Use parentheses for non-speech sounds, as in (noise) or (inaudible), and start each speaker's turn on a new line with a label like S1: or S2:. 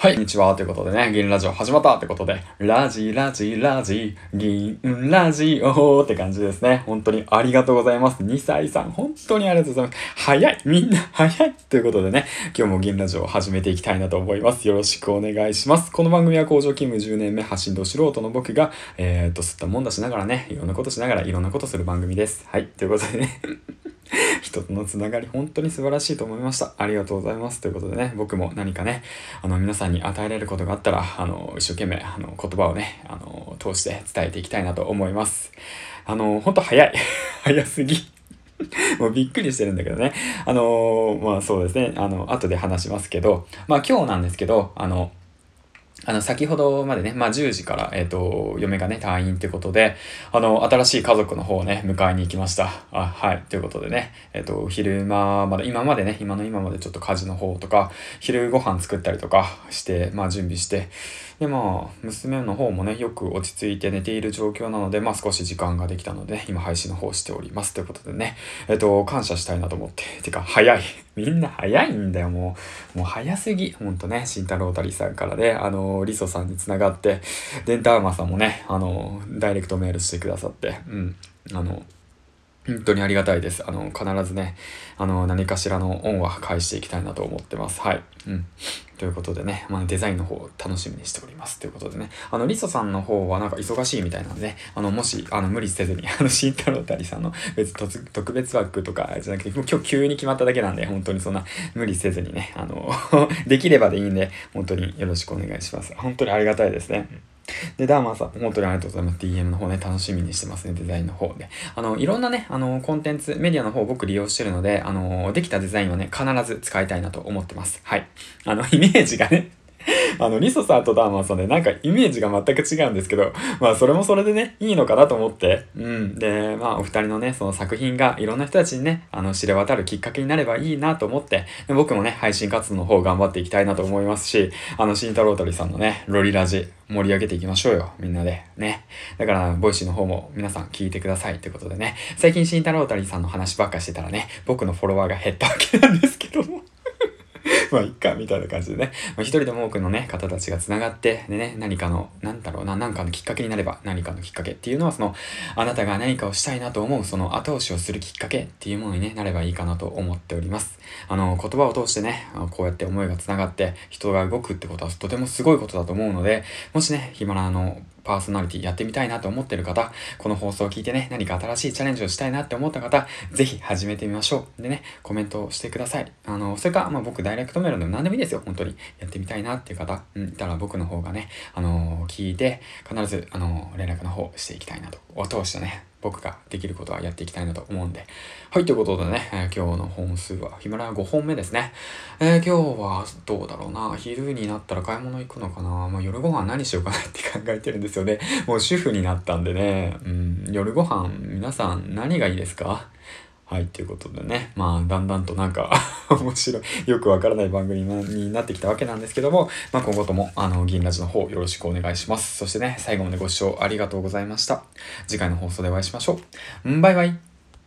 S1: はい、こんにちは。ということでね、銀ラジオ始まったってことで、ラジラジラジ、銀ラジオって感じですね。本当にありがとうございます。2歳さん、本当にありがとうございます。早いみんな早いということでね、今日も銀ラジオを始めていきたいなと思います。よろしくお願いします。この番組は工場勤務10年目、発信と素人の僕が、えー、っと、吸ったもんだしながらね、いろんなことしながらいろんなことする番組です。はい、ということでね。人とのつながり、本当に素晴らしいと思いました。ありがとうございます。ということでね、僕も何かね、あの、皆さんに与えられることがあったら、あの、一生懸命、あの、言葉をね、あの、通して伝えていきたいなと思います。あの、本当早い。(laughs) 早すぎ。(laughs) もうびっくりしてるんだけどね。あのまあそうですね。あの、後で話しますけど、まあ今日なんですけど、あの、あの、先ほどまでね、まあ、10時から、えっ、ー、と、嫁がね、退院ってことで、あの、新しい家族の方をね、迎えに行きました。あ、はい。ということでね、えっ、ー、と、昼間まで、今までね、今の今までちょっと家事の方とか、昼ご飯作ったりとかして、まあ、準備して、で、まあ、娘の方もね、よく落ち着いて寝ている状況なので、まあ、少し時間ができたので、ね今配信の方しております。ということでね、えっと、感謝したいなと思って。(laughs) てか、早い。みんな早いんだよ、もう。もう早すぎ。ほんとね、慎太郎たりさんからね、あの、リソさんにつながって、デンターマさんもね、あの、ダイレクトメールしてくださって、うん、あの、本当にありがたいです。あの、必ずね、あの、何かしらの恩は返していきたいなと思ってます。はい。うん。ということでね、まあ、デザインの方を楽しみにしております。ということでね、あの、リソさんの方はなんか忙しいみたいなんで、ねあの、もし、あの、無理せずに、あの、慎太郎たりさんの別特別枠とかじゃなくて、今日急に決まっただけなんで、本当にそんな無理せずにね、あの (laughs) できればでいいんで、本当によろしくお願いします。本当にありがたいですね。で、ダーマンさん、本当にありがとうございます。DM の方ね、楽しみにしてますね、デザインの方で。あの、いろんなね、あの、コンテンツ、メディアの方を僕利用してるので、あの、できたデザインはね、必ず使いたいなと思ってます。はい。あの、イメージがね、(laughs) あの、リソさんとダーマンさんでなんかイメージが全く違うんですけど、まあそれもそれでね、いいのかなと思って、うん。で、まあお二人のね、その作品がいろんな人たちにね、あの、知れ渡るきっかけになればいいなと思って、僕もね、配信活動の方頑張っていきたいなと思いますし、あの、慎太郎鳥さんのね、ロリラジ、盛り上げていきましょうよ、みんなで。ね。だから、ボイシーの方も皆さん聞いてくださいってことでね、最近慎太郎鳥さんの話ばっかしてたらね、僕のフォロワーが減ったわけなんですけども (laughs) まあ、いっか、みたいな感じでね。まあ、一人でも多くのね、方たちが繋がって、でね、何かの、なんだろうな、何かのきっかけになれば、何かのきっかけっていうのは、その、あなたが何かをしたいなと思う、その後押しをするきっかけっていうものに、ね、なればいいかなと思っております。あの、言葉を通してね、こうやって思いが繋がって、人が動くってことはとてもすごいことだと思うので、もしね、ヒマラのパーソナリティやってみたいなと思ってる方、この放送を聞いてね、何か新しいチャレンジをしたいなって思った方、ぜひ始めてみましょう。でね、コメントをしてください。あの、それか、まあ僕ダイレクトメールでも何でもいいですよ、本当に。やってみたいなっていう方、うん、いたら僕の方がね、あのー、聞いて、必ず、あのー、連絡の方していきたいなと。お通してね、僕ができることはやっていきたいなと思うんで。はい、ということでね、えー、今日の本数はヒマラヤ5本目ですね。えー、今日はどうだろうな。昼になったら買い物行くのかな。まあ、夜ご飯何しようかなって考えてるんですよね。もう主婦になったんでね、うん、夜ご飯皆さん何がいいですか？はい、ということでね、まあ、だんだんとなんか (laughs) 面白い、よくわからない番組になってきたわけなんですけども、まあ、今後とも、あの、銀ラジの方よろしくお願いします。そしてね、最後までご視聴ありがとうございました。次回の放送でお会いしましょう。バイバイ。